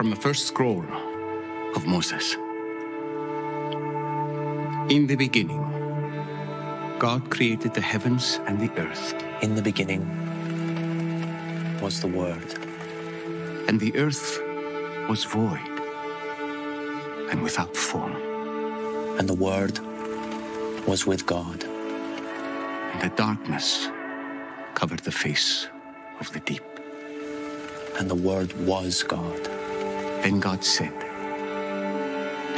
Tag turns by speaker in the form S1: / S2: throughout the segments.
S1: From the first scroll of Moses. In the beginning, God created the heavens and the earth.
S2: In the beginning was the Word,
S1: And the earth was void and without form,
S2: and the Word was with God,
S1: and the darkness covered the face of the deep.
S2: and the Word was God.
S1: Then God said,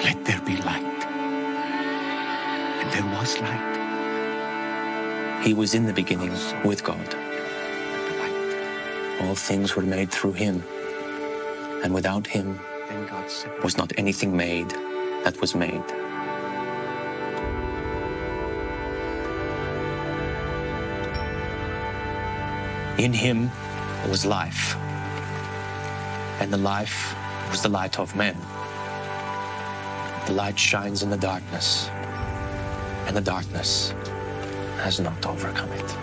S1: Let there be light. And there was light.
S2: He was in the beginning with God.
S1: And the light.
S2: All things were made through Him, and without Him
S1: Then God said,
S2: was not anything made that was made. In Him was life, and the life was the light of men. The light shines in the darkness, and the darkness has not overcome it.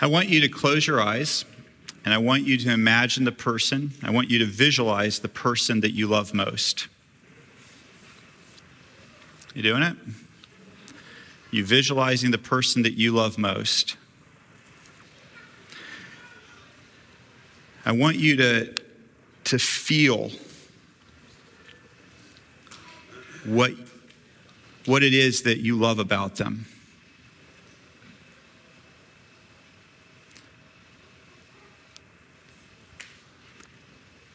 S3: I want you to close your eyes and I want you to imagine the person. I want you to visualize the person that you love most. You doing it? You visualizing the person that you love most. I want you to, to feel what, what it is that you love about them.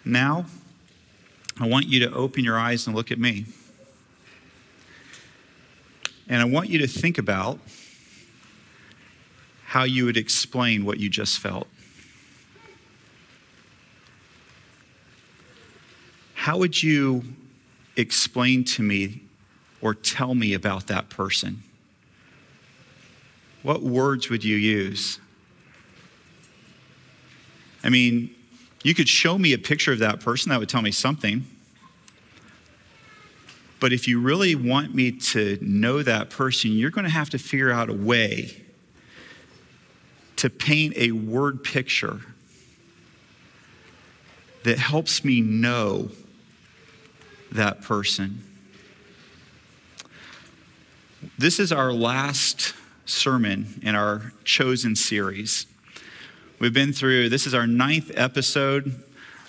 S3: Now, I want you to open your eyes and look at me. And I want you to think about how you would explain what you just felt. How would you explain to me or tell me about that person? What words would you use? I mean, you could show me a picture of that person, that would tell me something. But if you really want me to know that person, you're going to have to figure out a way to paint a word picture that helps me know that person. This is our last sermon in our chosen series. We've been through, this is our ninth episode.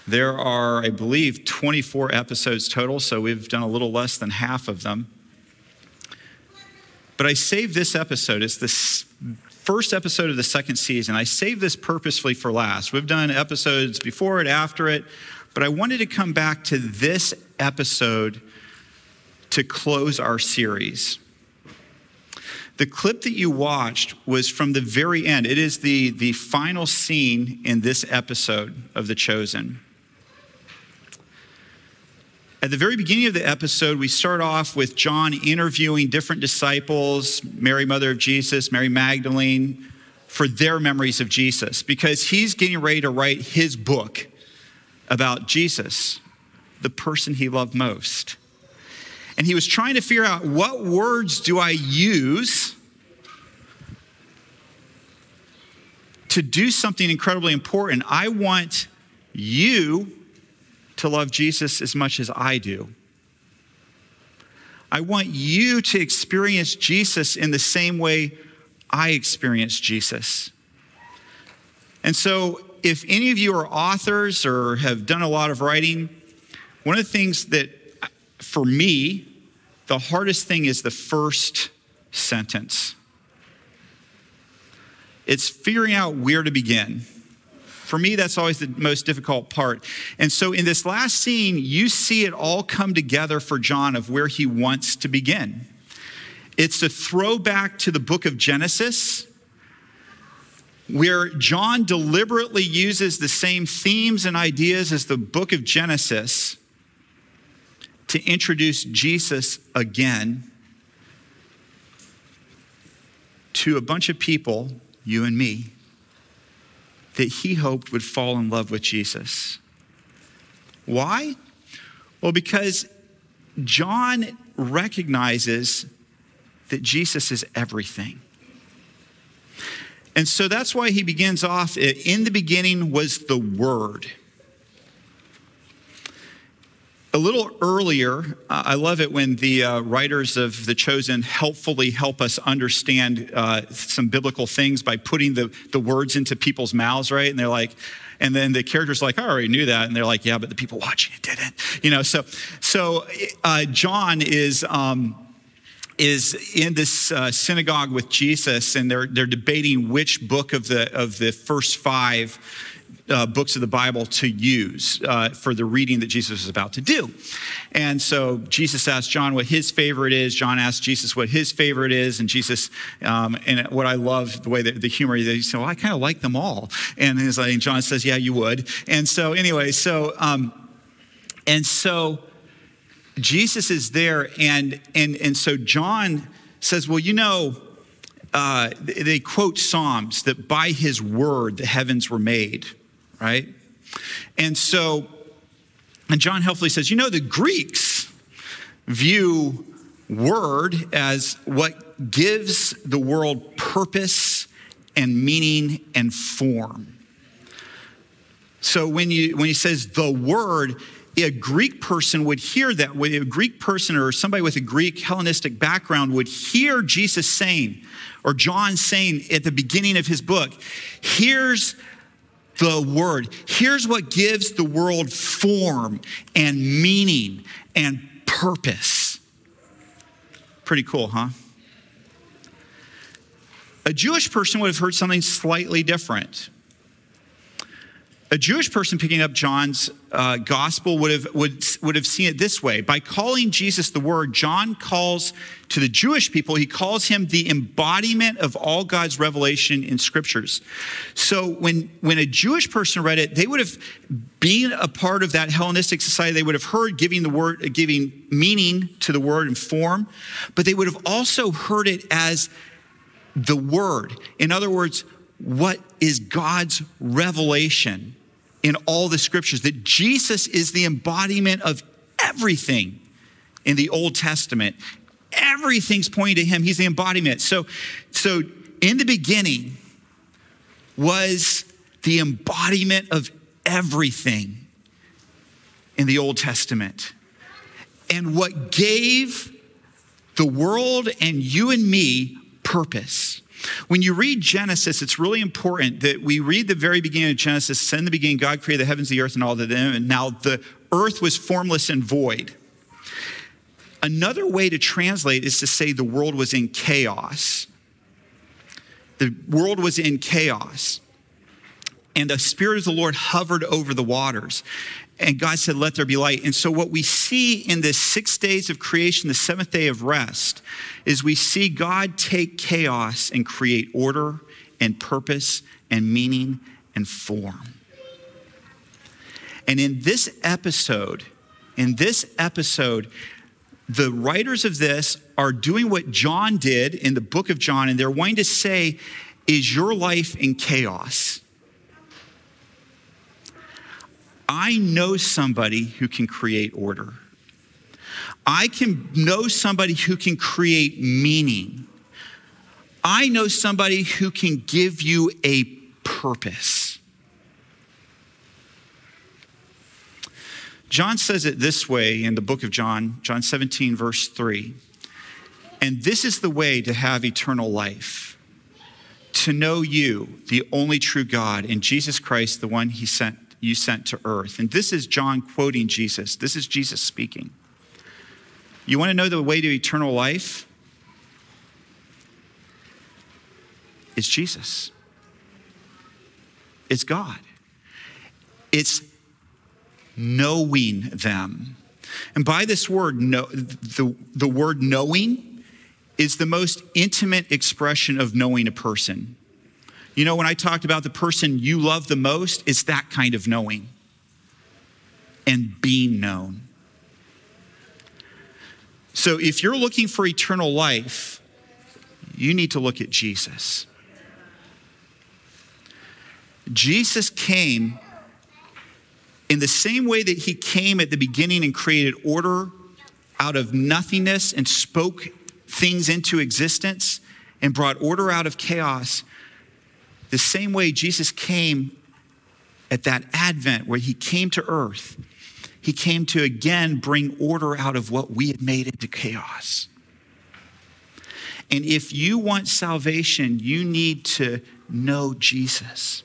S3: There are, I believe, 24 episodes total, so we've done a little less than half of them. But I saved this episode. It's the first episode of the second season. I saved this purposefully for last. We've done episodes before it, after it, but I wanted to come back to this episode to close our series. The clip that you watched was from the very end. It is the, the final scene in this episode of The Chosen. At the very beginning of the episode, we start off with John interviewing different disciples, Mary, mother of Jesus, Mary Magdalene, for their memories of Jesus, because he's getting ready to write his book about Jesus, the person he loved most. And he was trying to figure out what words do I use to do something incredibly important. I want you to love Jesus as much as I do. I want you to experience Jesus in the same way I experience Jesus. And so, if any of you are authors or have done a lot of writing, one of the things that, for me, the hardest thing is the first sentence. It's figuring out where to begin. For me, that's always the most difficult part. And so in this last scene, you see it all come together for John of where he wants to begin. It's a throwback to the book of Genesis, where John deliberately uses the same themes and ideas as the book of Genesis to introduce Jesus again to a bunch of people, you and me, that he hoped would fall in love with Jesus. Why? Well, because John recognizes that Jesus is everything. And so that's why he begins off in the beginning was the Word. A little earlier, I love it when the uh, writers of The Chosen helpfully help us understand uh, some biblical things by putting the, the words into people's mouths, right? And they're like, and then the character's like, I already knew that. And they're like, yeah, but the people watching it didn't. You know, so, so uh, John is. Um, is in this uh, synagogue with Jesus, and they're, they're debating which book of the, of the first five uh, books of the Bible to use uh, for the reading that Jesus was about to do. And so Jesus asked John what his favorite is. John asked Jesus what his favorite is. And Jesus, um, and what I love, the way that the humor, he said, Well, I kind of like them all. And, like, John says, Yeah, you would. And so, anyway, so, um, and so Jesus is there. And, and, and so John says, Well, you know, uh, they quote Psalms that by his word the heavens were made right? And so, and John helpfully says, you know, the Greeks view word as what gives the world purpose and meaning and form. So when you when he says the word, a Greek person would hear that. A Greek person or somebody with a Greek Hellenistic background would hear Jesus saying, or John saying at the beginning of his book, here's the word. Here's what gives the world form and meaning and purpose. Pretty cool, huh? A Jewish person would have heard something slightly different a Jewish person picking up John's uh, gospel would have, would, would have seen it this way. By calling Jesus the Word, John calls to the Jewish people, he calls him the embodiment of all God's revelation in scriptures. So when, when a Jewish person read it, they would have been a part of that Hellenistic society. They would have heard giving the word, giving meaning to the word and form, but they would have also heard it as the word. In other words, what is God's revelation in all the scriptures that Jesus is the embodiment of everything in the Old Testament. Everything's pointing to him. He's the embodiment. So, so in the beginning was the embodiment of everything in the Old Testament. And what gave the world and you and me purpose. When you read Genesis, it's really important that we read the very beginning of Genesis. In the beginning, God created the heavens, the earth, and all of them. And now the earth was formless and void. Another way to translate is to say the world was in chaos. The world was in chaos. And the Spirit of the Lord hovered over the waters and God said, Let there be light. And so, what we see in the six days of creation, the seventh day of rest, is we see God take chaos and create order and purpose and meaning and form. And in this episode, in this episode, the writers of this are doing what John did in the book of John, and they're wanting to say, Is your life in chaos? I know somebody who can create order. I can know somebody who can create meaning. I know somebody who can give you a purpose. John says it this way in the book of John, John 17, verse 3. And this is the way to have eternal life to know you, the only true God, and Jesus Christ, the one he sent you sent to earth. And this is John quoting Jesus. This is Jesus speaking. You want to know the way to eternal life? It's Jesus. It's God. it's knowing them. And by this word, the, the word knowing is the most intimate expression of knowing a person. You know, when I talked about the person you love the most, it's that kind of knowing and being known. So if you're looking for eternal life, you need to look at Jesus. Jesus came in the same way that he came at the beginning and created order out of nothingness and spoke things into existence and brought order out of chaos. The same way Jesus came at that advent where he came to earth, he came to again bring order out of what we had made into chaos. And if you want salvation, you need to know Jesus.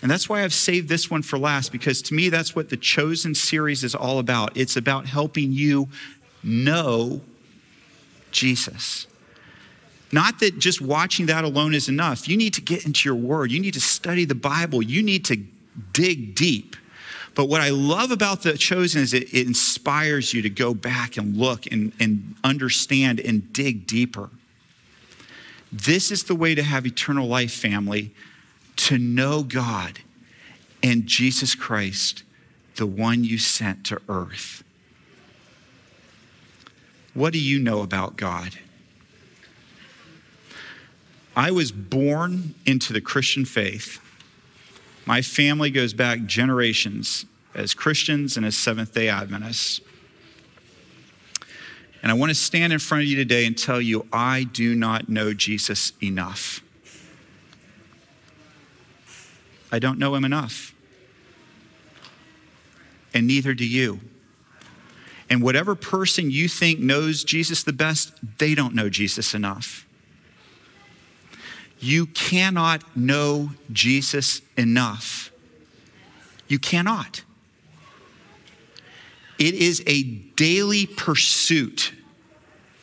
S3: And that's why I've saved this one for last, because to me, that's what the Chosen series is all about. It's about helping you know Jesus. Not that just watching that alone is enough. You need to get into your word, you need to study the Bible, you need to dig deep. But what I love about the chosen is it, it inspires you to go back and look and, and understand and dig deeper. This is the way to have eternal life, family to know God and Jesus Christ, the one you sent to earth. What do you know about God? I was born into the Christian faith. My family goes back generations as Christians and as Seventh day Adventists. And I want to stand in front of you today and tell you I do not know Jesus enough. I don't know him enough. And neither do you. And whatever person you think knows Jesus the best, they don't know Jesus enough. You cannot know Jesus enough. You cannot. It is a daily pursuit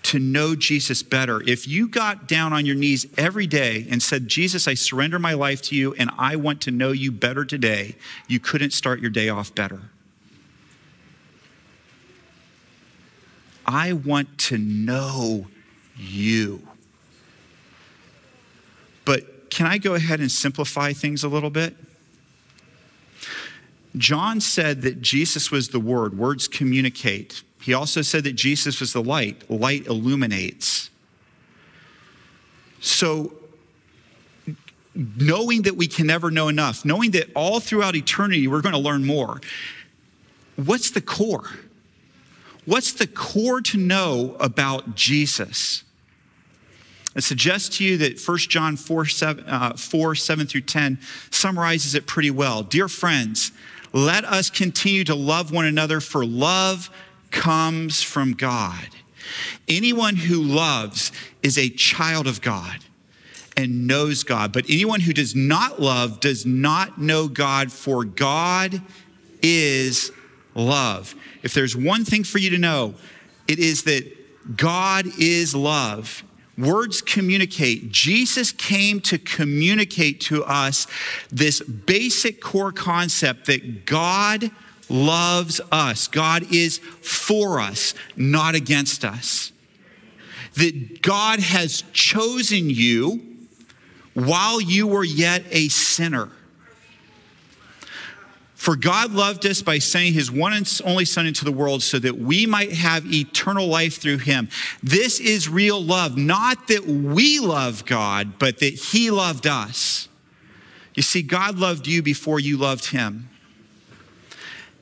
S3: to know Jesus better. If you got down on your knees every day and said, Jesus, I surrender my life to you and I want to know you better today, you couldn't start your day off better. I want to know you. Can I go ahead and simplify things a little bit? John said that Jesus was the Word, words communicate. He also said that Jesus was the light, light illuminates. So, knowing that we can never know enough, knowing that all throughout eternity we're going to learn more, what's the core? What's the core to know about Jesus? I suggest to you that 1 John 4 7, uh, 4, 7 through 10 summarizes it pretty well. Dear friends, let us continue to love one another, for love comes from God. Anyone who loves is a child of God and knows God. But anyone who does not love does not know God, for God is love. If there's one thing for you to know, it is that God is love. Words communicate. Jesus came to communicate to us this basic core concept that God loves us. God is for us, not against us. That God has chosen you while you were yet a sinner. For God loved us by sending his one and only Son into the world so that we might have eternal life through him. This is real love, not that we love God, but that he loved us. You see, God loved you before you loved him.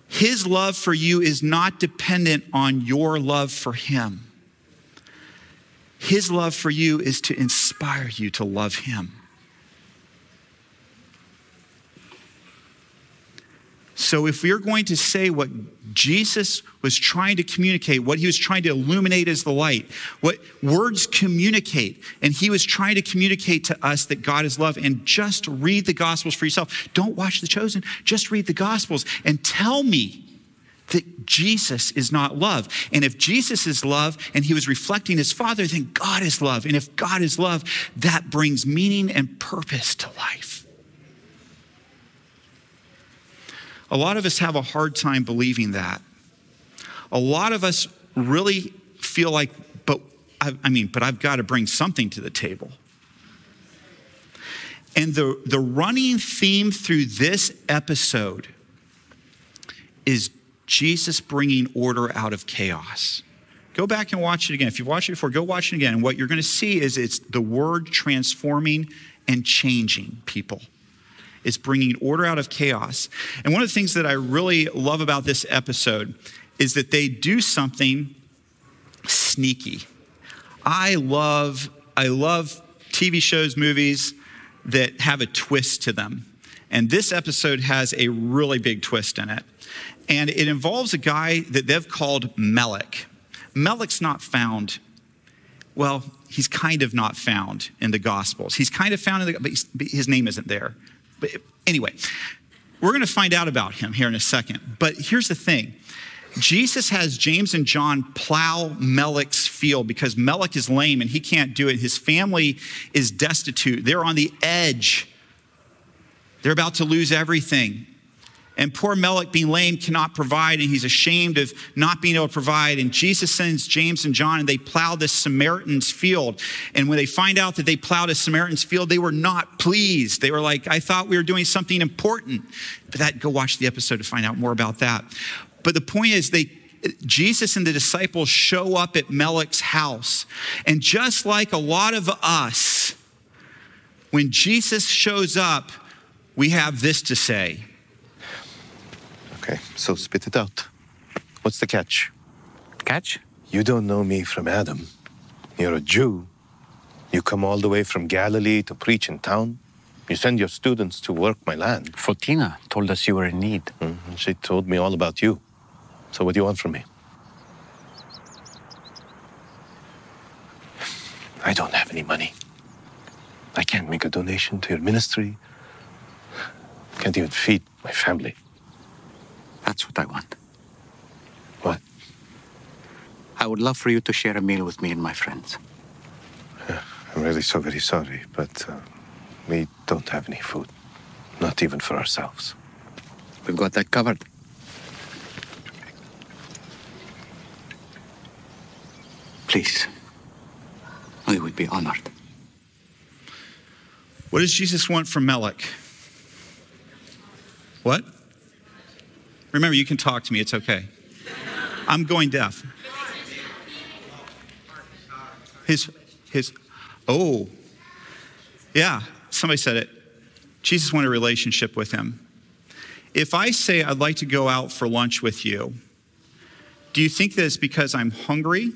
S3: His love for you is not dependent on your love for Him. His love for you is to inspire you to love Him. So, if we are going to say what Jesus was trying to communicate, what he was trying to illuminate as the light, what words communicate, and he was trying to communicate to us that God is love, and just read the Gospels for yourself. Don't watch The Chosen, just read the Gospels and tell me that Jesus is not love. And if Jesus is love and he was reflecting his Father, then God is love. And if God is love, that brings meaning and purpose to life. A lot of us have a hard time believing that. A lot of us really feel like, but I, I mean, but I've got to bring something to the table. And the, the running theme through this episode is Jesus bringing order out of chaos. Go back and watch it again. If you've watched it before, go watch it again. And what you're going to see is it's the word transforming and changing people. It's bringing order out of chaos. And one of the things that I really love about this episode is that they do something sneaky. I love I love TV shows, movies that have a twist to them. And this episode has a really big twist in it. And it involves a guy that they've called Melech. Melech's not found, well, he's kind of not found in the Gospels. He's kind of found in the, but his name isn't there. But anyway, we're going to find out about him here in a second. But here's the thing Jesus has James and John plow Melech's field because Melech is lame and he can't do it. His family is destitute. They're on the edge. They're about to lose everything. And poor Melech, being lame, cannot provide, and he's ashamed of not being able to provide. And Jesus sends James and John, and they plow this Samaritan's field. And when they find out that they plowed a Samaritan's field, they were not pleased. They were like, I thought we were doing something important. But that, go watch the episode to find out more about that. But the point is, they Jesus and the disciples show up at Melech's house. And just like a lot of us, when Jesus shows up, we have this to say.
S4: Okay, so spit it out. What's the catch?
S2: Catch?
S4: You don't know me from Adam. You're a Jew. You come all the way from Galilee to preach in town. You send your students to work my land.
S2: Photina told us you were in need.
S4: Mhm, She told me all about you. So what do you want from me? I don't have any money. I can't make a donation to your ministry. Can't even feed my family.
S2: That's what I want.
S4: What?
S2: I would love for you to share a meal with me and my friends.
S4: I'm really so very sorry, but uh, we don't have any food. Not even for ourselves.
S2: We've got that covered. Please. We would be honored.
S3: What does Jesus want from Melech? What? Remember, you can talk to me, it's okay. I'm going deaf. His, his, oh, yeah, somebody said it. Jesus wanted a relationship with him. If I say I'd like to go out for lunch with you, do you think that it's because I'm hungry?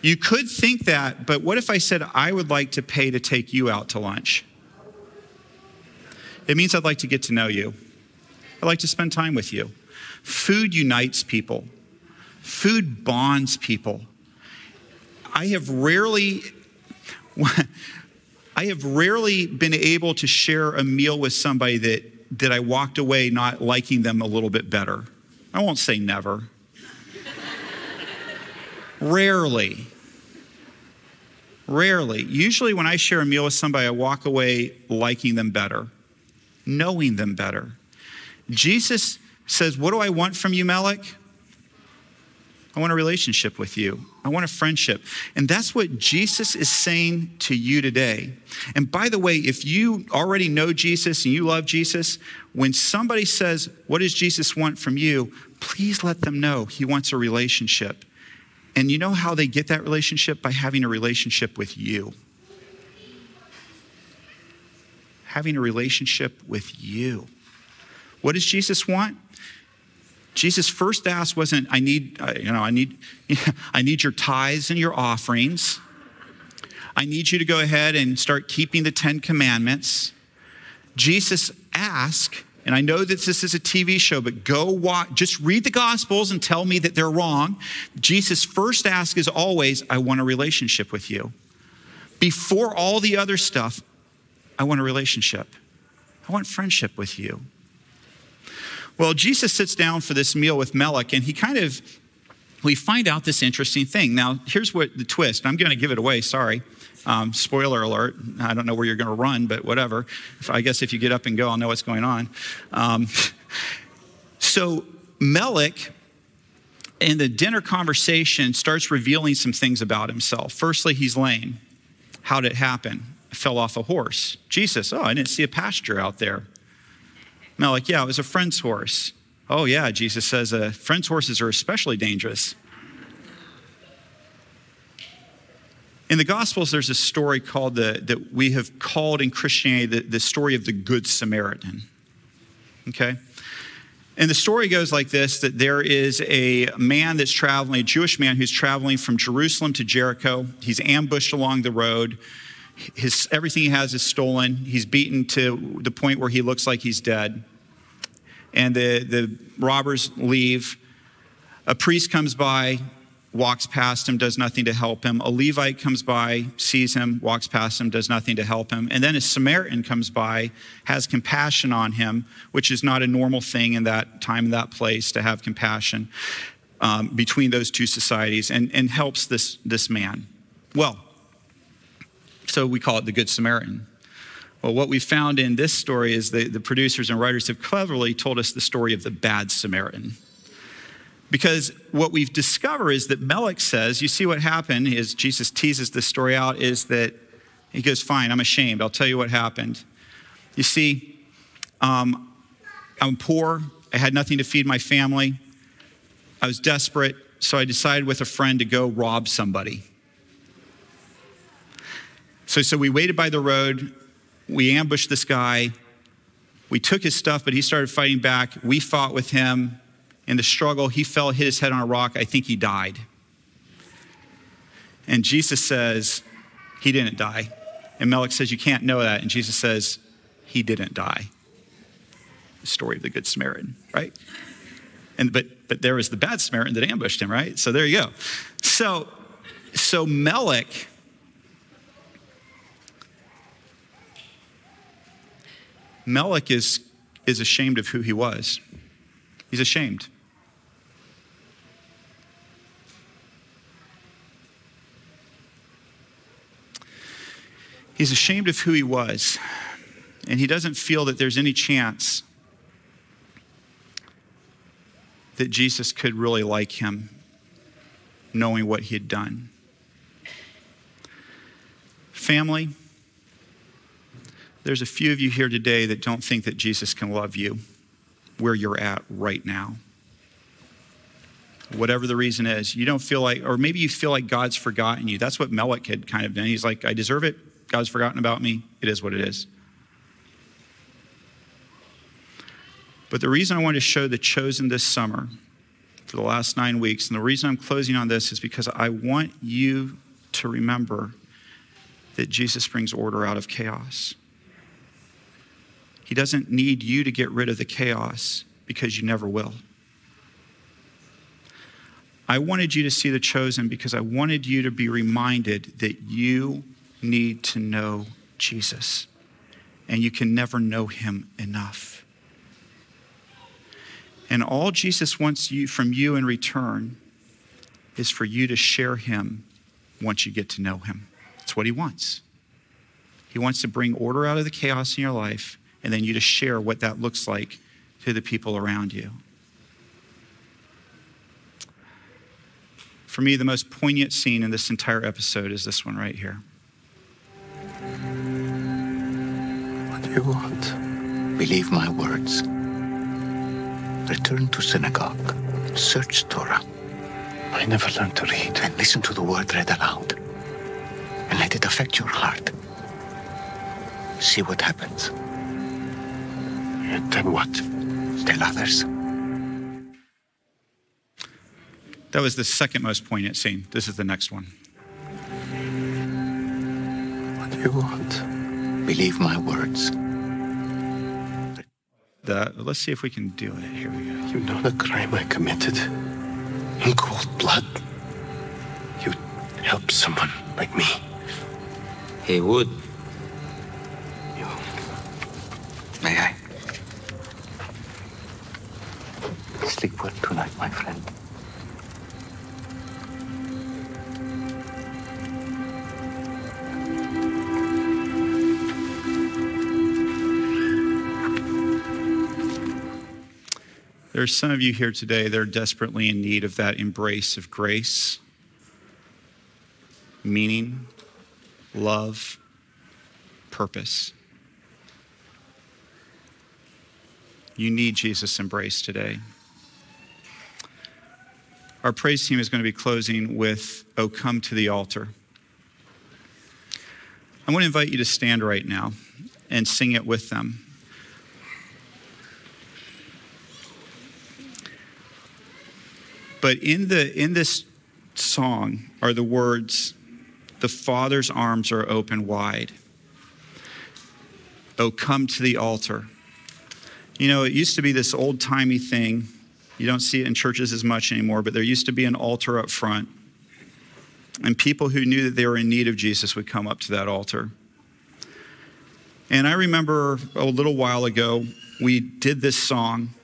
S3: You could think that, but what if I said I would like to pay to take you out to lunch? It means I'd like to get to know you. I'd like to spend time with you. Food unites people, food bonds people. I have rarely. I have rarely been able to share a meal with somebody that, that I walked away not liking them a little bit better. I won't say never. Rarely. Rarely. Usually, when I share a meal with somebody, I walk away liking them better, knowing them better. Jesus says, What do I want from you, Melech? I want a relationship with you. I want a friendship. And that's what Jesus is saying to you today. And by the way, if you already know Jesus and you love Jesus, when somebody says, What does Jesus want from you? Please let them know he wants a relationship. And you know how they get that relationship? By having a relationship with you. Having a relationship with you. What does Jesus want? Jesus' first ask wasn't, I need, uh, you know, I need, I need your tithes and your offerings. I need you to go ahead and start keeping the Ten Commandments. Jesus asked, and I know that this is a TV show, but go watch, just read the Gospels and tell me that they're wrong. Jesus' first ask is always, I want a relationship with you. Before all the other stuff, I want a relationship. I want friendship with you. Well, Jesus sits down for this meal with Melech, and he kind of, we find out this interesting thing. Now, here's what the twist. I'm going to give it away, sorry. Um, spoiler alert, I don't know where you're going to run, but whatever. I guess if you get up and go, I'll know what's going on. Um, so, Melech in the dinner conversation starts revealing some things about himself. Firstly, he's lame. How did it happen? Fell off a horse. Jesus, oh, I didn't see a pasture out there. Melech, yeah, it was a friend's horse. Oh, yeah, Jesus says uh, friend's horses are especially dangerous. In the Gospels, there's a story called the, that we have called in Christianity the, the story of the Good Samaritan. Okay? And the story goes like this that there is a man that's traveling, a Jewish man who's traveling from Jerusalem to Jericho. He's ambushed along the road. His, everything he has is stolen. He's beaten to the point where he looks like he's dead. And the, the robbers leave. A priest comes by, walks past him, does nothing to help him. A Levite comes by, sees him, walks past him, does nothing to help him. And then a Samaritan comes by, has compassion on him, which is not a normal thing in that time, in that place, to have compassion um, between those two societies, and, and helps this, this man. Well, so we call it the Good Samaritan. Well, what we found in this story is that the producers and writers have cleverly told us the story of the bad Samaritan. Because what we've discovered is that Melech says, you see what happened is Jesus teases this story out, is that he goes, Fine, I'm ashamed. I'll tell you what happened. You see, um, I'm poor. I had nothing to feed my family. I was desperate, so I decided with a friend to go rob somebody. So, so we waited by the road. We ambushed this guy. We took his stuff, but he started fighting back. We fought with him. In the struggle, he fell, hit his head on a rock. I think he died. And Jesus says, He didn't die. And Melech says, You can't know that. And Jesus says, He didn't die. The story of the Good Samaritan, right? And but but there was the bad Samaritan that ambushed him, right? So there you go. So so Melech Melech is, is ashamed of who he was. He's ashamed. He's ashamed of who he was, and he doesn't feel that there's any chance that Jesus could really like him, knowing what he had done. Family, there's a few of you here today that don't think that Jesus can love you where you're at right now. Whatever the reason is, you don't feel like, or maybe you feel like God's forgotten you. That's what Melech had kind of done. He's like, I deserve it. God's forgotten about me. It is what it is. But the reason I want to show the chosen this summer for the last nine weeks, and the reason I'm closing on this is because I want you to remember that Jesus brings order out of chaos. He doesn't need you to get rid of the chaos because you never will. I wanted you to see the chosen because I wanted you to be reminded that you need to know Jesus and you can never know him enough. And all Jesus wants you from you in return is for you to share him once you get to know him. That's what he wants. He wants to bring order out of the chaos in your life and then you to share what that looks like to the people around you. For me, the most poignant scene in this entire episode is this one right here.
S1: What do you want? Believe my words. Return to synagogue. Search Torah.
S4: I never learned to read.
S1: And listen to the word read aloud. And let it affect your heart. See what happens.
S4: And then what?
S1: Tell others.
S3: That was the second most poignant scene. This is the next one.
S4: What do you want?
S1: Believe my words.
S3: The, let's see if we can do it. Here we go.
S4: You know the crime I committed in cold blood. You'd help someone like me.
S1: He would. sleep well tonight, my friend.
S3: There are some of you here today that are desperately in need of that embrace of grace, meaning, love, purpose. You need Jesus' embrace today. Our praise team is going to be closing with Oh Come to the Altar. I want to invite you to stand right now and sing it with them. But in, the, in this song are the words, The Father's arms are open wide. Oh, come to the altar. You know, it used to be this old timey thing. You don't see it in churches as much anymore, but there used to be an altar up front. And people who knew that they were in need of Jesus would come up to that altar. And I remember a little while ago, we did this song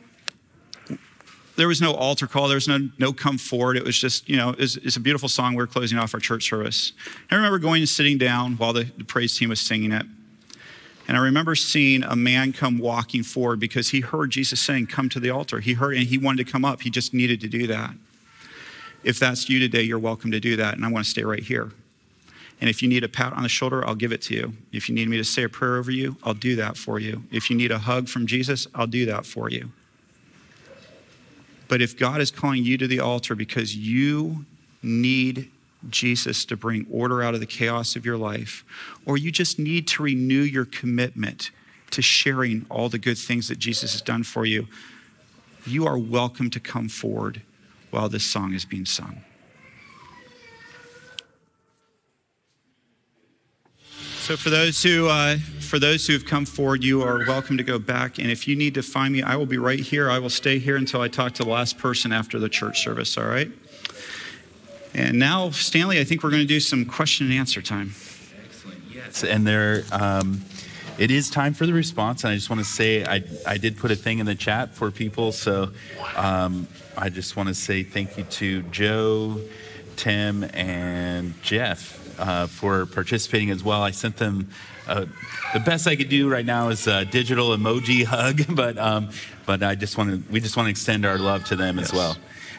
S3: there was no altar call. There was no, no come forward. It was just, you know, it's it a beautiful song. We were closing off our church service. I remember going and sitting down while the, the praise team was singing it. And I remember seeing a man come walking forward because he heard Jesus saying, Come to the altar. He heard and he wanted to come up. He just needed to do that. If that's you today, you're welcome to do that. And I want to stay right here. And if you need a pat on the shoulder, I'll give it to you. If you need me to say a prayer over you, I'll do that for you. If you need a hug from Jesus, I'll do that for you. But if God is calling you to the altar because you need Jesus to bring order out of the chaos of your life, or you just need to renew your commitment to sharing all the good things that Jesus has done for you, you are welcome to come forward while this song is being sung. So for those who uh, for those who have come forward, you are welcome to go back. And if you need to find me, I will be right here. I will stay here until I talk to the last person after the church service. All right. And now, Stanley, I think we're going to do some question and answer time.
S5: Excellent. Yes, and there. Um, it is time for the response, and I just want to say I, I did put a thing in the chat for people, so um, I just want to say thank you to Joe, Tim, and Jeff uh, for participating as well. I sent them uh, the best I could do right now is a digital emoji hug, but um, but I just want to we just want to extend our love to them yes. as well.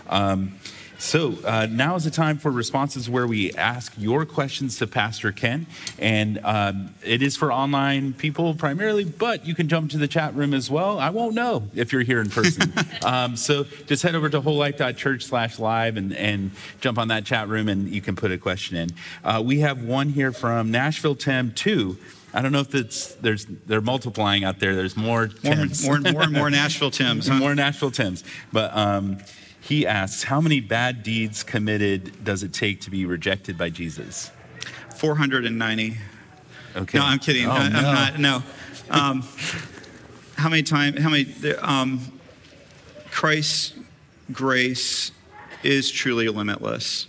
S5: Um, so uh, now is the time for responses where we ask your questions to Pastor Ken. And um, it is for online people primarily, but you can jump to the chat room as well. I won't know if you're here in person. um, so just head over to wholelife.church slash live and, and jump on that chat room and you can put a question in. Uh, we have one here from Nashville Tim 2. I don't know if it's there's they're multiplying out there. There's more Tims.
S3: More, more, more and more Nashville Tims.
S5: Huh? more Nashville Tims. But um, he asks, How many bad deeds committed does it take to be rejected by Jesus?
S3: 490.
S5: Okay.
S3: No, I'm kidding.
S5: Oh,
S3: I, am
S5: no.
S3: not. No. Um, how many times, how many, um, Christ's grace is truly limitless.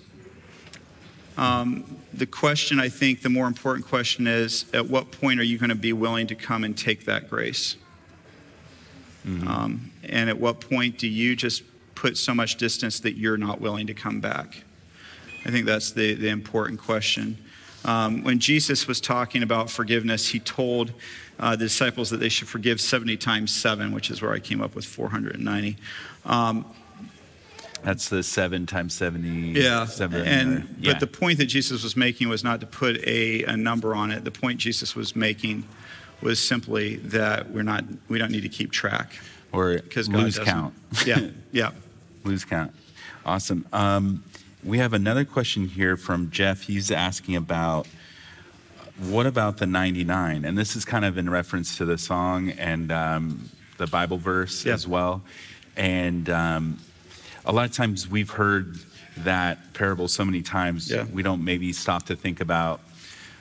S3: Um, the question, I think, the more important question is at what point are you going to be willing to come and take that grace? Mm-hmm. Um, and at what point do you just put so much distance that you're not willing to come back? I think that's the, the important question. Um, when Jesus was talking about forgiveness, he told uh, the disciples that they should forgive 70 times 7, which is where I came up with 490. Um,
S5: that's the seven times 70.
S3: Yeah.
S5: Seven,
S3: and,
S5: yeah.
S3: But the point that Jesus was making was not to put a, a number on it. The point Jesus was making was simply that we're not, we don't need to keep track.
S5: Or lose count.
S3: Yeah, yeah.
S5: Lose count. Awesome. Um, we have another question here from Jeff. He's asking about what about the 99? And this is kind of in reference to the song and um, the Bible verse
S3: yeah.
S5: as well. And um, a lot of times we've heard that parable so many times,
S3: yeah.
S5: we don't maybe stop to think about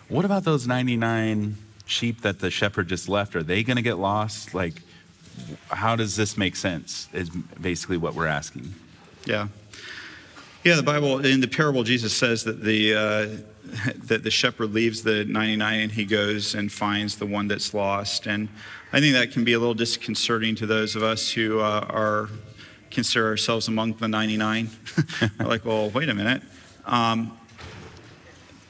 S5: what about those 99 sheep that the shepherd just left? Are they going to get lost? Like, how does this make sense? Is basically what we're asking.
S3: Yeah. Yeah, the Bible, in the parable, Jesus says that the, uh, that the shepherd leaves the 99 and he goes and finds the one that's lost. And I think that can be a little disconcerting to those of us who uh, are consider ourselves among the 99. like, well, wait a minute. Um,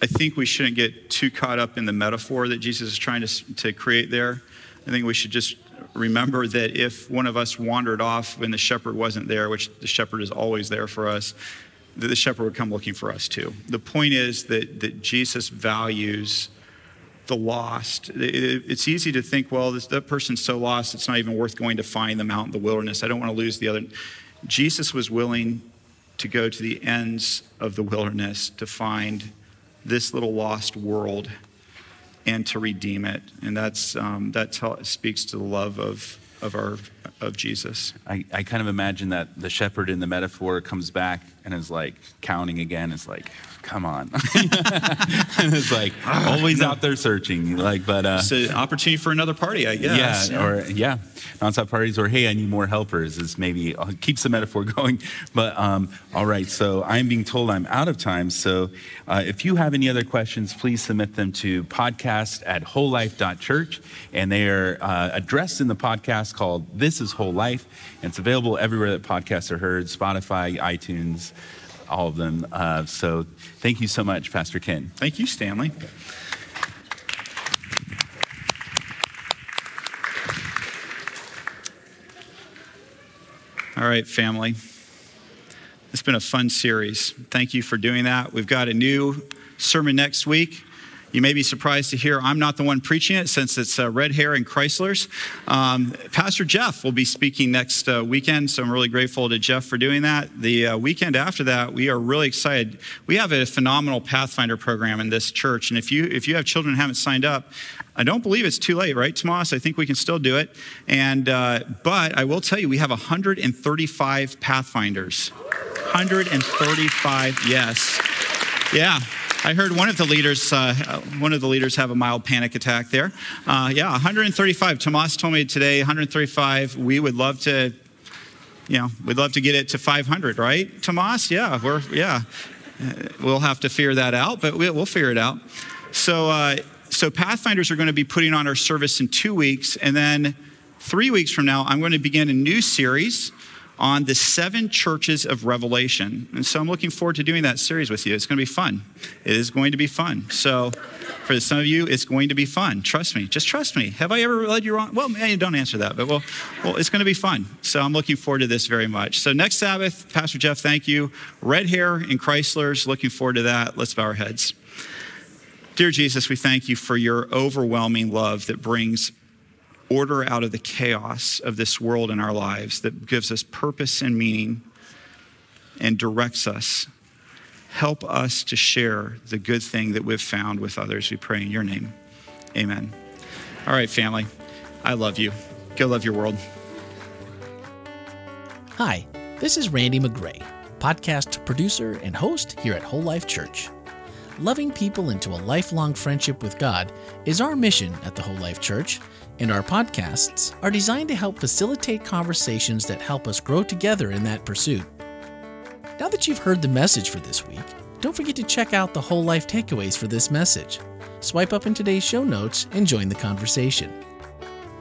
S3: I think we shouldn't get too caught up in the metaphor that Jesus is trying to, to create there. I think we should just remember that if one of us wandered off when the shepherd wasn't there, which the shepherd is always there for us, that the shepherd would come looking for us too. The point is that, that Jesus values the lost. It's easy to think, well, this, that person's so lost, it's not even worth going to find them out in the wilderness. I don't want to lose the other. Jesus was willing to go to the ends of the wilderness to find this little lost world and to redeem it. And that's, um, that tell, speaks to the love of, of, our, of Jesus.
S5: I, I kind of imagine that the shepherd in the metaphor comes back and is like counting again. It's like, come on. and it's like always out there searching. Like, but uh,
S3: it's an opportunity for another party, I guess.
S5: Yeah, yeah. or yeah, nonstop parties, or hey, I need more helpers. Is maybe uh, keeps the metaphor going. But um, all right, so I'm being told I'm out of time. So uh, if you have any other questions, please submit them to podcast at wholelife.church, and they are uh, addressed in the podcast called "This Is Whole Life," and it's available everywhere that podcasts are heard: Spotify, iTunes all of them. Uh, so thank you so much, Pastor Ken.
S3: Thank you, Stanley. All right, family. It's been a fun series. Thank you for doing that. We've got a new sermon next week. You may be surprised to hear I'm not the one preaching it since it's uh, Red Hair and Chryslers. Um, Pastor Jeff will be speaking next uh, weekend, so I'm really grateful to Jeff for doing that. The uh, weekend after that, we are really excited. We have a phenomenal Pathfinder program in this church, and if you if you have children who haven't signed up, I don't believe it's too late, right, Tomas? I think we can still do it. And uh, but I will tell you, we have 135 Pathfinders. 135, yes. Yeah. I heard one of the leaders, uh, one of the leaders have a mild panic attack there. Uh, yeah, 135. Tomas told me today, 135. We would love to, you know, we'd love to get it to 500, right, Tomas? Yeah, we're yeah. Uh, we'll have to figure that out, but we'll figure it out. So, uh, so Pathfinders are going to be putting on our service in two weeks, and then three weeks from now, I'm going to begin a new series on the seven churches of Revelation. And so I'm looking forward to doing that series with you. It's going to be fun. It is going to be fun. So for some of you, it's going to be fun. Trust me. Just trust me. Have I ever led you wrong? Well, man, don't answer that, but well, well, it's going to be fun. So I'm looking forward to this very much. So next Sabbath, Pastor Jeff, thank you. Red hair in Chryslers, looking forward to that. Let's bow our heads. Dear Jesus, we thank you for your overwhelming love that brings order out of the chaos of this world in our lives that gives us purpose and meaning and directs us. Help us to share the good thing that we've found with others. We pray in your name. Amen. All right, family. I love you. Go love your world.
S6: Hi, this is Randy Magray, podcast producer and host here at Whole Life Church. Loving people into a lifelong friendship with God is our mission at the Whole Life Church and our podcasts are designed to help facilitate conversations that help us grow together in that pursuit. Now that you've heard the message for this week, don't forget to check out the whole life takeaways for this message. Swipe up in today's show notes and join the conversation.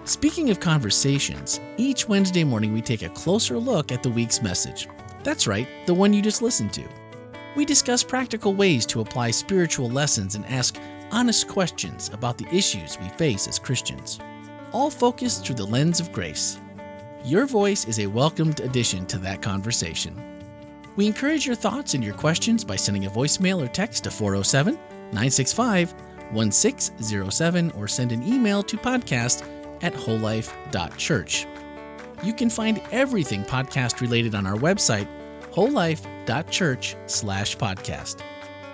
S6: Speaking of conversations, each Wednesday morning we take a closer look at the week's message. That's right, the one you just listened to. We discuss practical ways to apply spiritual lessons and ask honest questions about the issues we face as Christians all focused through the lens of grace. Your voice is a welcomed addition to that conversation. We encourage your thoughts and your questions by sending a voicemail or text to 407 965 1607 or send an email to podcast at wholelife.church. You can find everything podcast related on our website, wholelife.church slash podcast.